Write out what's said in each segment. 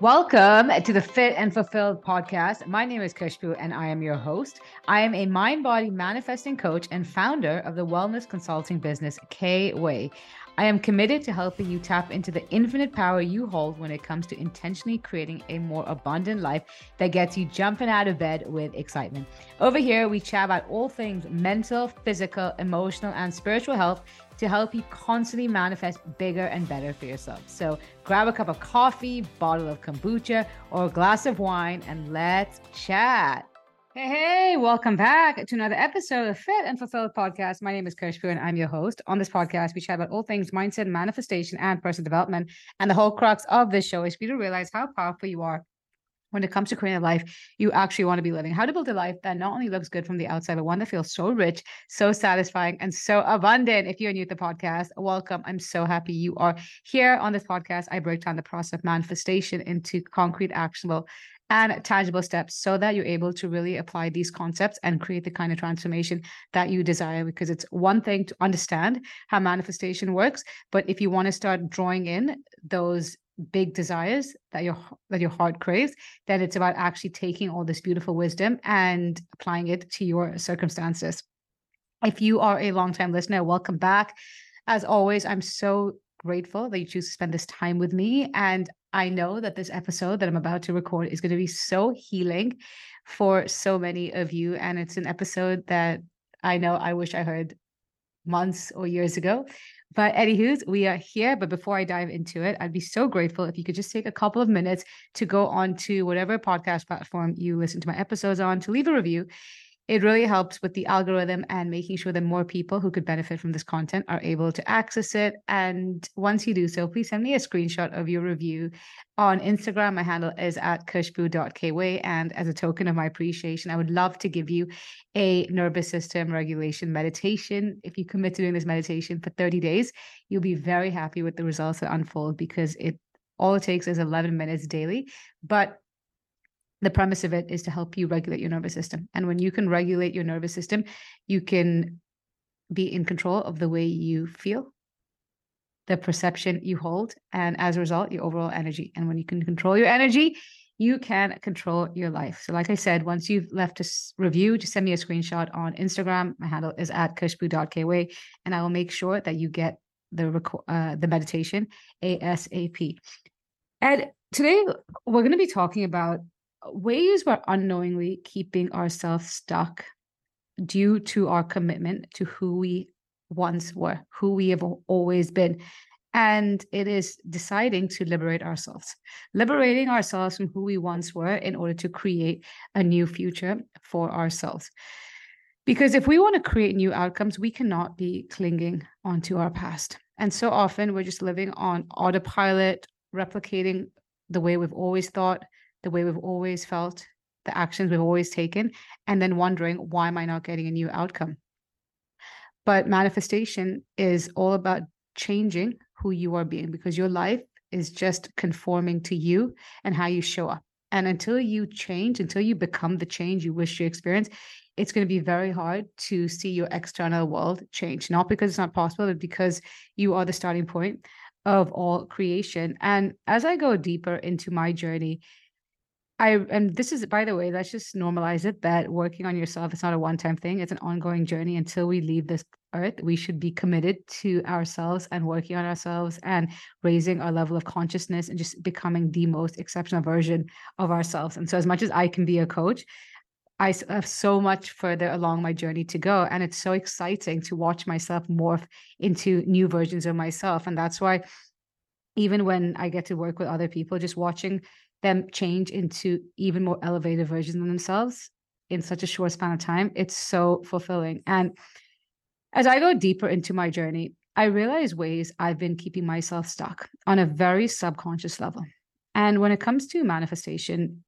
Welcome to the Fit and Fulfilled podcast. My name is Khushbu and I am your host. I am a mind body manifesting coach and founder of the wellness consulting business K Weigh. I am committed to helping you tap into the infinite power you hold when it comes to intentionally creating a more abundant life that gets you jumping out of bed with excitement. Over here, we chat about all things mental, physical, emotional, and spiritual health to help you constantly manifest bigger and better for yourself. So grab a cup of coffee, bottle of kombucha, or a glass of wine, and let's chat. Hey, hey, welcome back to another episode of Fit and Fulfilled podcast. My name is Khushbu and I'm your host. On this podcast, we chat about all things mindset, manifestation, and personal development. And the whole crux of this show is for you to realize how powerful you are when it comes to creating a life you actually want to be living. How to build a life that not only looks good from the outside, but one that feels so rich, so satisfying, and so abundant. If you're new to the podcast, welcome. I'm so happy you are here on this podcast. I break down the process of manifestation into concrete, actionable, and tangible steps so that you're able to really apply these concepts and create the kind of transformation that you desire. Because it's one thing to understand how manifestation works, but if you want to start drawing in those big desires that your that your heart craves then it's about actually taking all this beautiful wisdom and applying it to your circumstances if you are a long time listener welcome back as always i'm so grateful that you choose to spend this time with me and I know that this episode that I'm about to record is going to be so healing for so many of you. And it's an episode that I know I wish I heard months or years ago. But anywho's, we are here. But before I dive into it, I'd be so grateful if you could just take a couple of minutes to go on to whatever podcast platform you listen to my episodes on to leave a review it really helps with the algorithm and making sure that more people who could benefit from this content are able to access it. And once you do so, please send me a screenshot of your review on Instagram. My handle is at khushbu.kweigh. And as a token of my appreciation, I would love to give you a nervous system regulation meditation. If you commit to doing this meditation for 30 days, you'll be very happy with the results that unfold because it all it takes is 11 minutes daily. But the premise of it is to help you regulate your nervous system. And when you can regulate your nervous system, you can be in control of the way you feel, the perception you hold, and as a result, your overall energy. And when you can control your energy, you can control your life. So, like I said, once you've left a review, just send me a screenshot on Instagram. My handle is at khushbu.kweigh, and I will make sure that you get the uh, the meditation ASAP. And today we're going to be talking about ways we're unknowingly keeping ourselves stuck due to our commitment to who we once were, who we have always been. And it is deciding to liberate ourselves, liberating ourselves from who we once were in order to create a new future for ourselves. Because if we want to create new outcomes, we cannot be clinging onto our past. And so often we're just living on autopilot, replicating the way we've always thought, the way we've always felt, the actions we've always taken, and then wondering, why am I not getting a new outcome? But manifestation is all about changing who you are being because your life is just conforming to you and how you show up. And until you change, until you become the change you wish to experience, it's going to be very hard to see your external world change. Not because it's not possible, but because you are the starting point of all creation. And as I go deeper into my journey, I and this is by the way, let's just normalize it that working on yourself is not a one-time thing. It's an ongoing journey until we leave this earth. We should be committed to ourselves and working on ourselves and raising our level of consciousness and just becoming the most exceptional version of ourselves. And so as much as I can be a coach, I have so much further along my journey to go. And it's so exciting to watch myself morph into new versions of myself. And that's why even when I get to work with other people, just watching them change into even more elevated versions of themselves in such a short span of time, it's so fulfilling. And as I go deeper into my journey, I realize ways I've been keeping myself stuck on a very subconscious level. And when it comes to manifestation,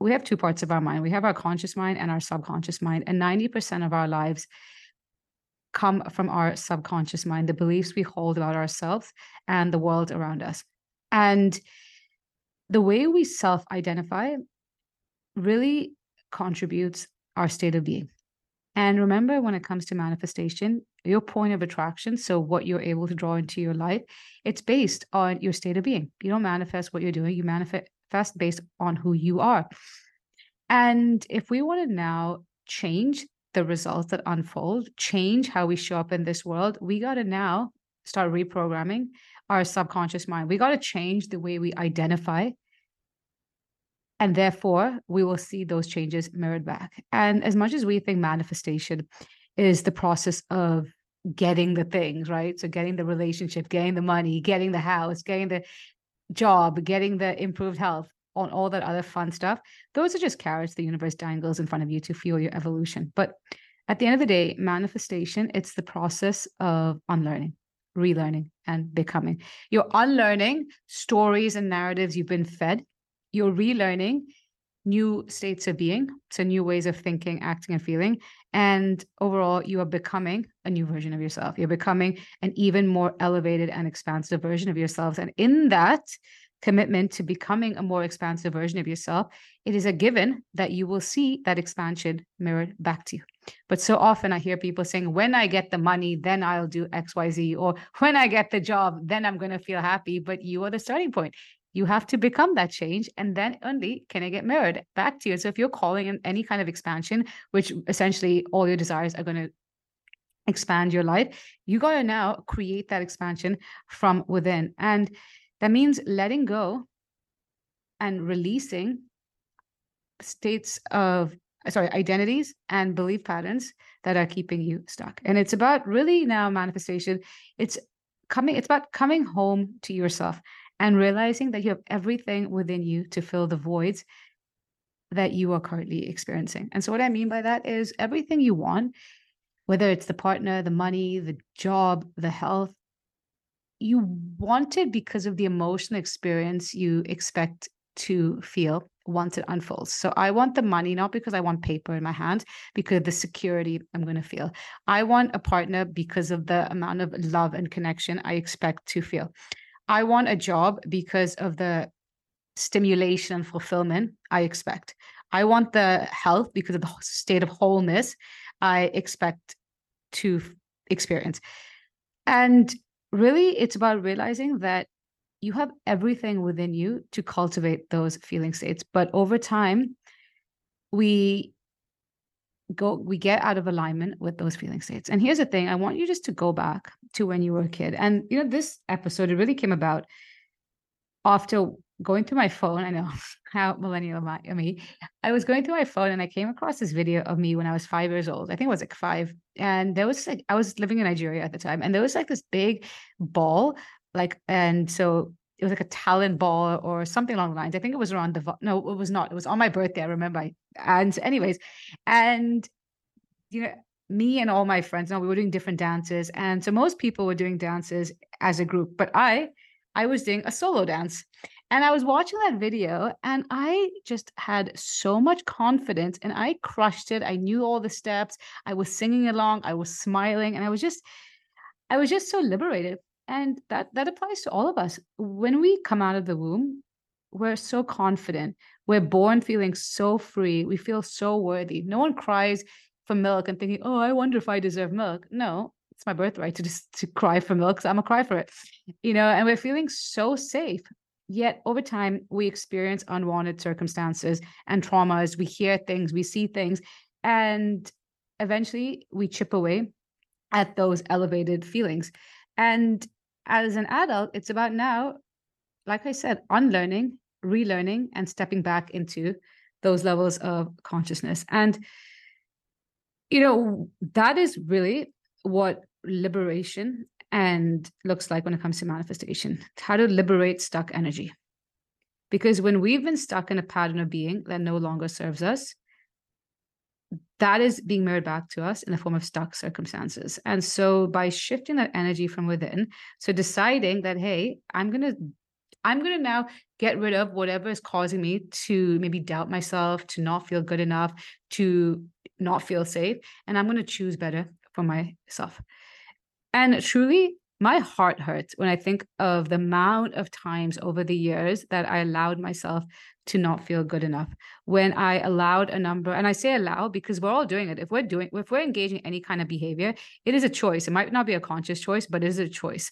we have two parts of our mind we have our conscious mind and our subconscious mind. And 90% of our lives come from our subconscious mind, the beliefs we hold about ourselves and the world around us. And the way we self identify really contributes our state of being. And remember, when it comes to manifestation, your point of attraction, so what you're able to draw into your life, it's based on your state of being. You don't manifest what you're doing, you manifest based on who you are. And if we want to now change the results that unfold, change how we show up in this world, we got to now start reprogramming our subconscious mind. We got to change the way we identify. And therefore, we will see those changes mirrored back. And as much as we think manifestation is the process of getting the things, right? So, getting the relationship, getting the money, getting the house, getting the job, getting the improved health, on all that other fun stuff, those are just carrots the universe dangles in front of you to fuel your evolution. But at the end of the day, manifestation, it's the process of unlearning, relearning, and becoming. You're unlearning stories and narratives you've been fed. You're relearning new states of being, so new ways of thinking, acting, and feeling. And overall, you are becoming a new version of yourself. You're becoming an even more elevated and expansive version of yourselves. And in that, commitment to becoming a more expansive version of yourself, it is a given that you will see that expansion mirrored back to you. But so often I hear people saying, when I get the money, then I'll do XYZ, or when I get the job, then I'm going to feel happy. But you are the starting point. You have to become that change, and then only can I get mirrored back to you. So if you're calling in any kind of expansion, which essentially all your desires are going to expand your life, you got to now create that expansion from within. And that means letting go and releasing states of Uh, sorry identities and belief patterns that are keeping you stuck. And it's about really now manifestation. It's coming it's about coming home to yourself and realizing that you have everything within you to fill the voids that you are currently experiencing. And so what i mean by that is everything you want whether it's the partner the money the job the health you want it because of the emotional experience you expect to feel once it unfolds. So I want the money not because I want paper in my hand, because of the security I'm going to feel. I want a partner because of the amount of love and connection I expect to feel. I want a job because of the stimulation and fulfillment I expect. I want the health because of the state of wholeness I expect to experience. And really it's about realizing that you have everything within you to cultivate those feeling states but over time we go we get out of alignment with those feeling states and here's the thing i want you just to go back to when you were a kid and you know this episode it really came about after going through my phone, I know how millennial am I, me. I was going through my phone and I came across this video of me when I was five years old. I think it was like five. And there was like, I was living in Nigeria at the time. And there was like this big ball, like, and so it was like a talent ball or something along the lines. I think it was around the, no, it was not. It was on my birthday. I remember. And anyways, and, you know, me and all my friends, now we were doing different dances. And so most people were doing dances as a group, but I, I was doing a solo dance. And I was watching that video and I just had so much confidence and I crushed it. I knew all the steps. I was singing along, I was smiling, and I was just I was just so liberated. And that that applies to all of us. When we come out of the womb, we're so confident. We're born feeling so free. We feel so worthy. No one cries for milk and thinking, "Oh, I wonder if I deserve milk." No, it's my birthright to just to cry for milk. So I'm a cry for it, you know. And we're feeling so safe. Yet over time, we experience unwanted circumstances and traumas. We hear things, we see things, and eventually we chip away at those elevated feelings. And as an adult, it's about now, like I said, unlearning, relearning, and stepping back into those levels of consciousness. And, you know, that is really what liberation and looks like when it comes to manifestation how to liberate stuck energy because when we've been stuck in a pattern of being that no longer serves us that is being mirrored back to us in the form of stuck circumstances. And so by shifting that energy from within so deciding that hey i'm going to i'm going to now get rid of whatever is causing me to maybe doubt myself to not feel good enough to not feel safe and i'm going to choose better for myself. And truly, my heart hurts when I think of the amount of times over the years that I allowed myself to not feel good enough. When I allowed a number, and I say allow because we're all doing it. If we're doing, if we're engaging any kind of behavior, it is a choice. It might not be a conscious choice, but it is a choice.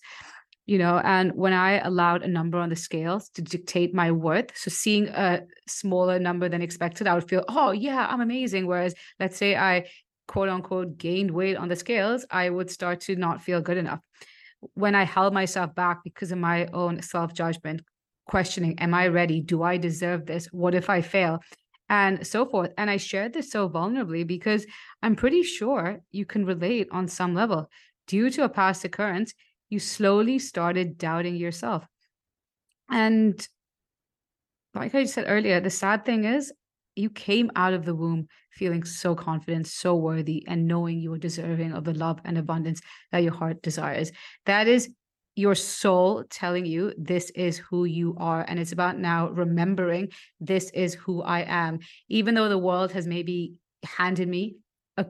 you know and when i allowed a number on the scales to dictate my worth so seeing a smaller number than expected i would feel oh yeah i'm amazing whereas let's say i quote unquote gained weight on the scales i would start to not feel good enough when i held myself back because of my own self judgment questioning am i ready? Do i deserve this? What if i fail? And so forth. And i shared this so vulnerably because i'm pretty sure you can relate on some level. Due to a past occurrence you slowly started doubting yourself. And like I said earlier, the sad thing is you came out of the womb feeling so confident, so worthy, and knowing you were deserving of the love and abundance that your heart desires. That is your soul telling you this is who you are. And it's about now remembering this is who I am. Even though the world has maybe handed me a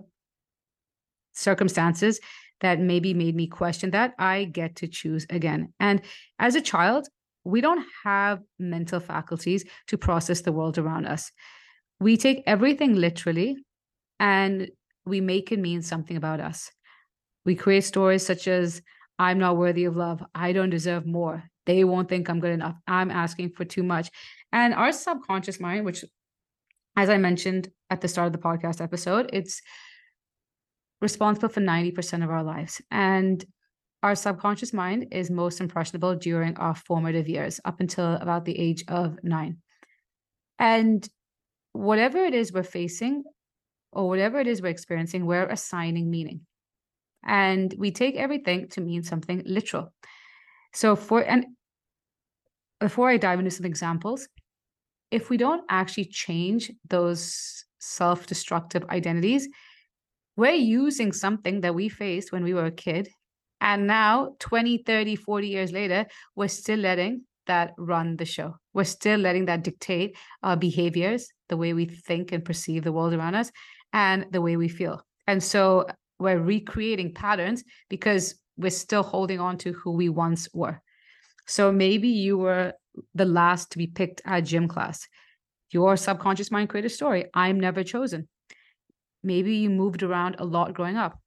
circumstances that maybe made me question that, I get to choose again. And as a child, we don't have mental faculties to process the world around us. We take everything literally and we make it mean something about us. We create stories such as, I'm not worthy of love. I don't deserve more. They won't think I'm good enough. I'm asking for too much. And our subconscious mind, which, as I mentioned at the start of the podcast episode, it's responsible for 90% of our lives. And our subconscious mind is most impressionable during our formative years, up until about the age of nine. And whatever it is we're facing, or whatever it is we're experiencing, we're assigning meaning. And we take everything to mean something literal. So, for and before I dive into some examples, if we don't actually change those self destructive identities, we're using something that we faced when we were a kid. And now, 20, 30, 40 years later, we're still letting that run the show. We're still letting that dictate our behaviors, the way we think and perceive the world around us, and the way we feel. And so we're recreating patterns because we're still holding on to who we once were. So maybe you were the last to be picked at gym class. Your subconscious mind created a story. I'm never chosen. Maybe you moved around a lot growing up.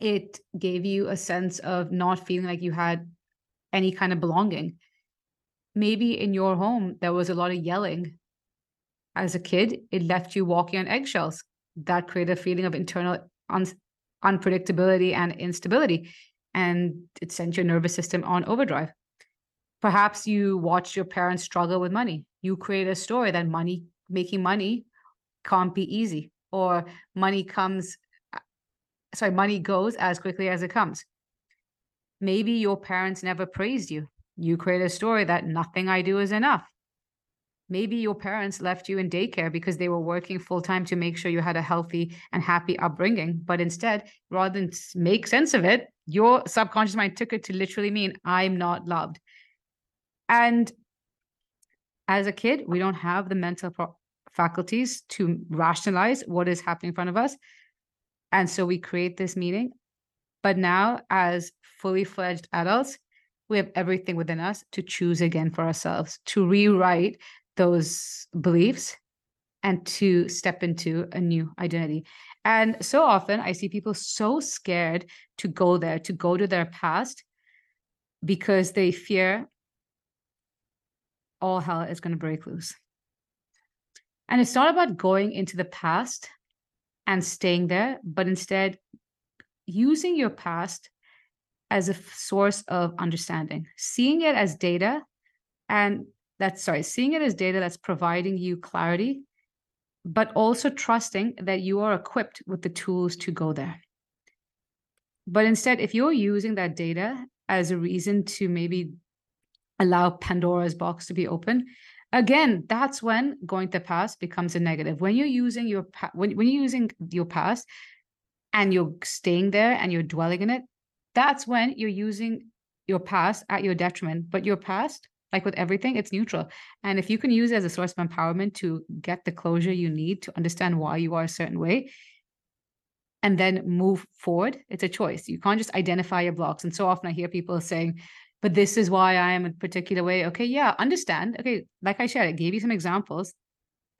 It gave you a sense of not feeling like you had any kind of belonging. Maybe in your home, there was a lot of yelling. As a kid, it left you walking on eggshells. That created a feeling of internal un- unpredictability and instability. And it sent your nervous system on overdrive. Perhaps you watched your parents struggle with money. You create a story that money, making money can't be easy or money comes sorry money goes as quickly as it comes maybe your parents never praised you you create a story that nothing i do is enough maybe your parents left you in daycare because they were working full time to make sure you had a healthy and happy upbringing but instead rather than make sense of it your subconscious mind took it to literally mean i'm not loved and as a kid we don't have the mental pro- faculties to rationalize what is happening in front of us. And so we create this meaning. But now, as fully fledged adults, we have everything within us to choose again for ourselves, to rewrite those beliefs and to step into a new identity. And so often I see people so scared to go there, to go to their past, because they fear all hell is going to break loose. And it's not about going into the past and staying there, but instead using your past as a source of understanding, seeing it as data and that's sorry, seeing it as data that's providing you clarity, but also trusting that you are equipped with the tools to go there. But instead, if you're using that data as a reason to maybe allow Pandora's box to be open, again that's when going to past becomes a negative when you're using your when, when you're using your past and you're staying there and you're dwelling in it that's when you're using your past at your detriment but your past like with everything it's neutral and if you can use it as a source of empowerment to get the closure you need to understand why you are a certain way and then move forward it's a choice you can't just identify your blocks and so often i hear people saying but this is why I am a particular way. Okay, yeah, understand. Okay, like I shared, I gave you some examples.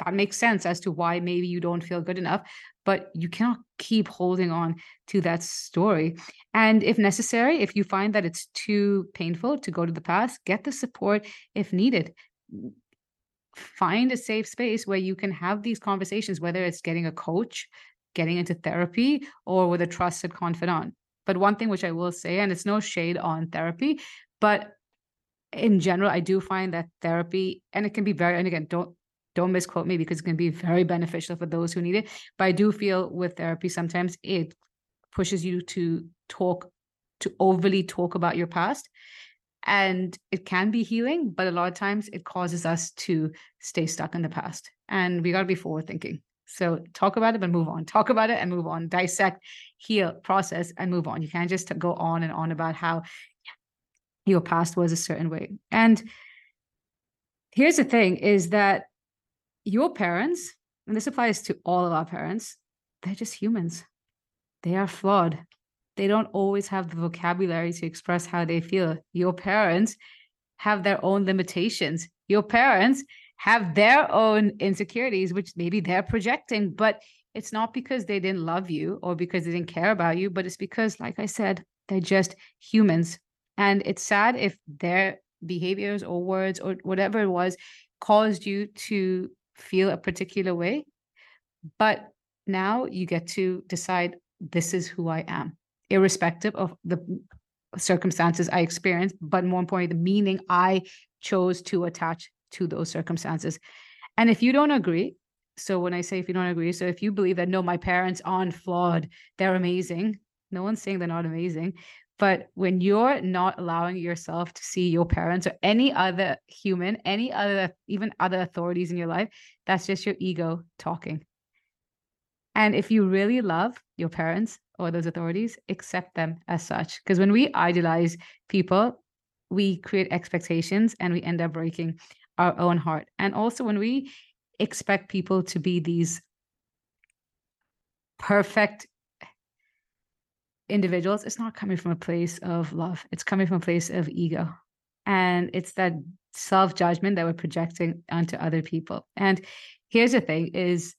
That makes sense as to why maybe you don't feel good enough. But you cannot keep holding on to that story. And if necessary, if you find that it's too painful to go to the past, get the support if needed. Find a safe space where you can have these conversations, whether it's getting a coach, getting into therapy, or with a trusted confidant. But one thing which I will say, and it's no shade on therapy, but in general, I do find that therapy, and it can be very, and again, don't don't misquote me because it can be very beneficial for those who need it. But I do feel with therapy, sometimes it pushes you to talk, to overly talk about your past. And it can be healing, but a lot of times it causes us to stay stuck in the past. And we got to be forward thinking. So talk about it, but move on. Talk about it and move on. Dissect, heal, process, and move on. You can't just go on and on about how your past was a certain way. And here's the thing is that your parents, and this applies to all of our parents, they're just humans. They are flawed. They don't always have the vocabulary to express how they feel. Your parents have their own limitations. Your parents have their own insecurities, which maybe they're projecting, but it's not because they didn't love you or because they didn't care about you, but it's because, like I said, they're just humans. And it's sad if their behaviors or words or whatever it was caused you to feel a particular way. But now you get to decide this is who I am, irrespective of the circumstances I experienced, but more importantly, the meaning I chose to attach to those circumstances. And if you don't agree, so when I say if you don't agree, so if you believe that no, my parents aren't flawed, they're amazing. No one's saying they're not amazing. But when you're not allowing yourself to see your parents or any other human, any other, even other authorities in your life, that's just your ego talking. And if you really love your parents or those authorities, accept them as such. Because when we idolize people, we create expectations and we end up breaking our own heart. And also, when we expect people to be these perfect individuals, it's not coming from a place of love. It's coming from a place of ego. And it's that self-judgment that we're projecting onto other people. And here's the thing is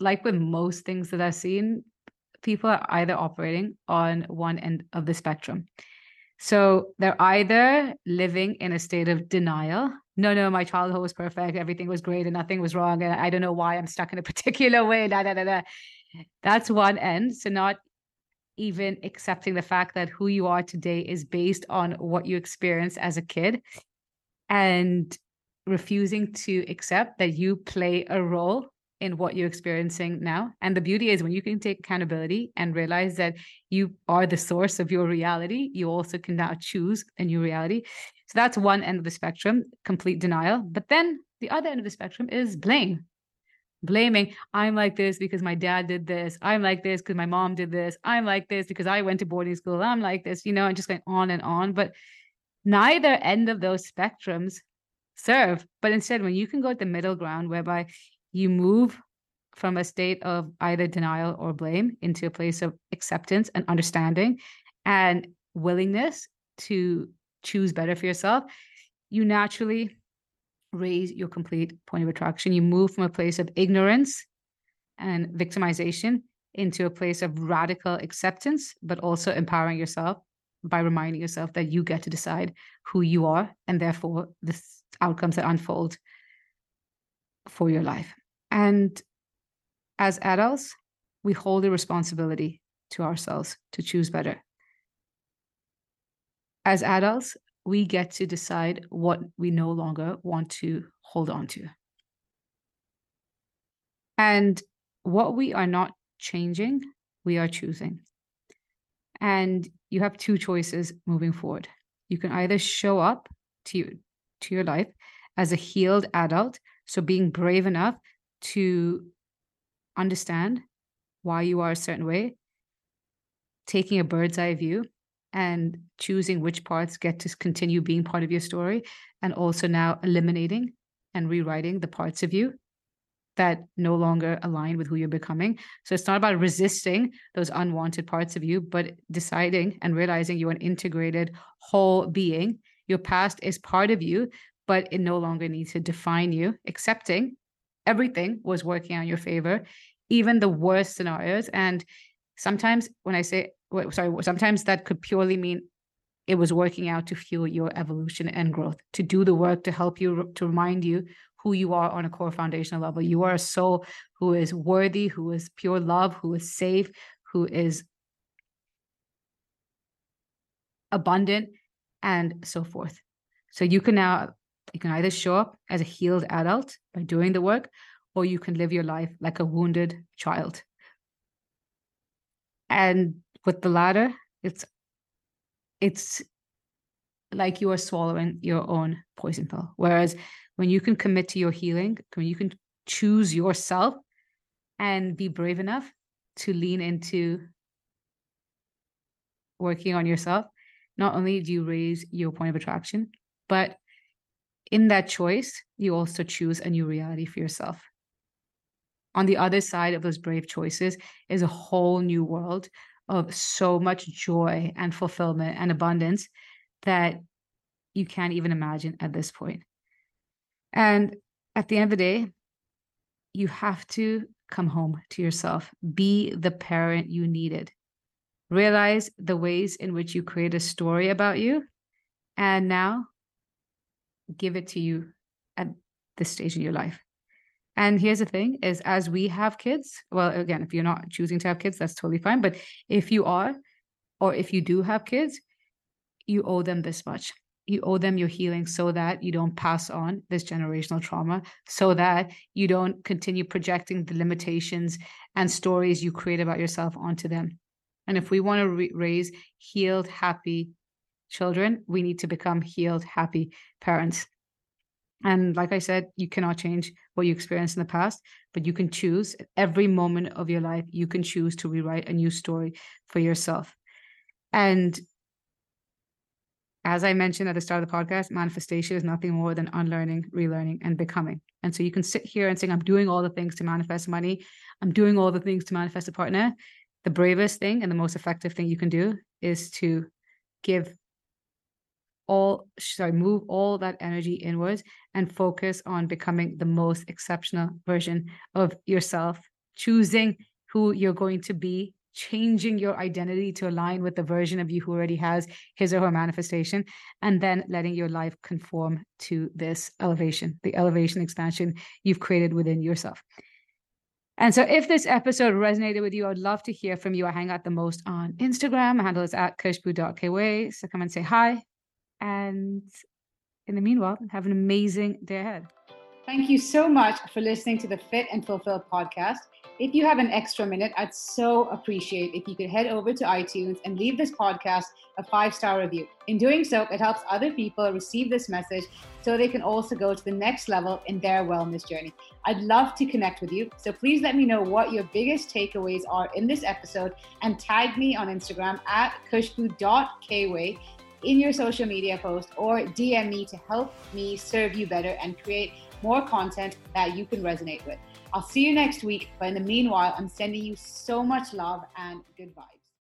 like with most things that I've seen, people are either operating on one end of the spectrum. So they're either living in a state of denial. No, no, my childhood was perfect. Everything was great and nothing was wrong. And I don't know why I'm stuck in a particular way. Da, da, da, da. That's one end. So not even accepting the fact that who you are today is based on what you experienced as a kid and refusing to accept that you play a role in what you're experiencing now. And the beauty is when you can take accountability and realize that you are the source of your reality, you also can now choose a new reality. So that's one end of the spectrum, complete denial. But then the other end of the spectrum is blame blaming i'm like this because my dad did this i'm like this because my mom did this i'm like this because i went to boarding school i'm like this you know and just going on and on but neither end of those spectrums serve. But instead when you can go at the middle ground whereby you move from a state of either denial or blame into a place of acceptance and understanding and willingness to choose better for yourself you naturally raise your complete point of attraction. You move from a place of ignorance and victimization into a place of radical acceptance, but also empowering yourself by reminding yourself that you get to decide who you are and therefore the outcomes that unfold for your life. And as adults, we hold a responsibility to ourselves to choose better. As adults, we get to decide what we no longer want to hold on to. And what we are not changing, we are choosing. And you have two choices moving forward. You can either show up to you, to your life as a healed adult, so being brave enough to understand why you are a certain way, taking a bird's eye view and choosing which parts get to continue being part of your story and also now eliminating and rewriting the parts of you that no longer align with who you're becoming. So it's not about resisting those unwanted parts of you, but deciding and realizing you're an integrated whole being. Your past is part of you, but it no longer needs to define you. Accepting everything was working on your favor even the worst scenarios. And sometimes when I say, sorry, sometimes that could purely mean it was working out to fuel your evolution and growth, to do the work to help you, to remind you who you are on a core foundational level. You are a soul who is worthy, who is pure love, who is safe, who is abundant, and so forth. So you can now you can either show up as a healed adult by doing the work, or you can live your life like a wounded child. And with the latter, it's it's like you are swallowing your own poison pill. Whereas when you can commit to your healing, when you can choose yourself and be brave enough to lean into working on yourself, not only do you raise your point of attraction, but in that choice, you also choose a new reality for yourself. On the other side of those brave choices is a whole new world of so much joy and fulfillment and abundance that you can't even imagine at this point. And at the end of the day, you have to come home to yourself. Be the parent you needed. Realize the ways in which you create a story about you. And now give it to you at this stage in your life. And here's the thing is as we have kids, well, again, if you're not choosing to have kids, that's totally fine. But if you are, or if you do have kids, you owe them this much. You owe them your healing so that you don't pass on this generational trauma, so that you don't continue projecting the limitations and stories you create about yourself onto them. And if we want to re- raise healed, happy children, we need to become healed, happy parents. And like I said, you cannot change what you experienced in the past, but you can choose every moment of your life, you can choose to rewrite a new story for yourself. And as I mentioned at the start of the podcast, manifestation is nothing more than unlearning, relearning, and becoming. And so you can sit here and say, I'm doing all the things to manifest money. I'm doing all the things to manifest a partner. The bravest thing and the most effective thing you can do is to give all sorry move all that energy inwards and focus on becoming the most exceptional version of yourself choosing who you're going to be changing your identity to align with the version of you who already has his or her manifestation and then letting your life conform to this elevation the elevation expansion you've created within yourself and so if this episode resonated with you, I'd love to hear from you. I hang out the most on Instagram. My handle is at kushboo.kw. So come and say hi. And in the meanwhile, have an amazing day ahead. Thank you so much for listening to the Fit and Fulfill podcast. If you have an extra minute, I'd so appreciate if you could head over to iTunes and leave this podcast a five star review. In doing so, it helps other people receive this message so they can also go to the next level in their wellness journey. I'd love to connect with you. So please let me know what your biggest takeaways are in this episode and tag me on Instagram at khushbu.kweigh in your social media post or DM me to help me serve you better and create more content that you can resonate with. I'll see you next week, but in the meanwhile, I'm sending you so much love and good vibes.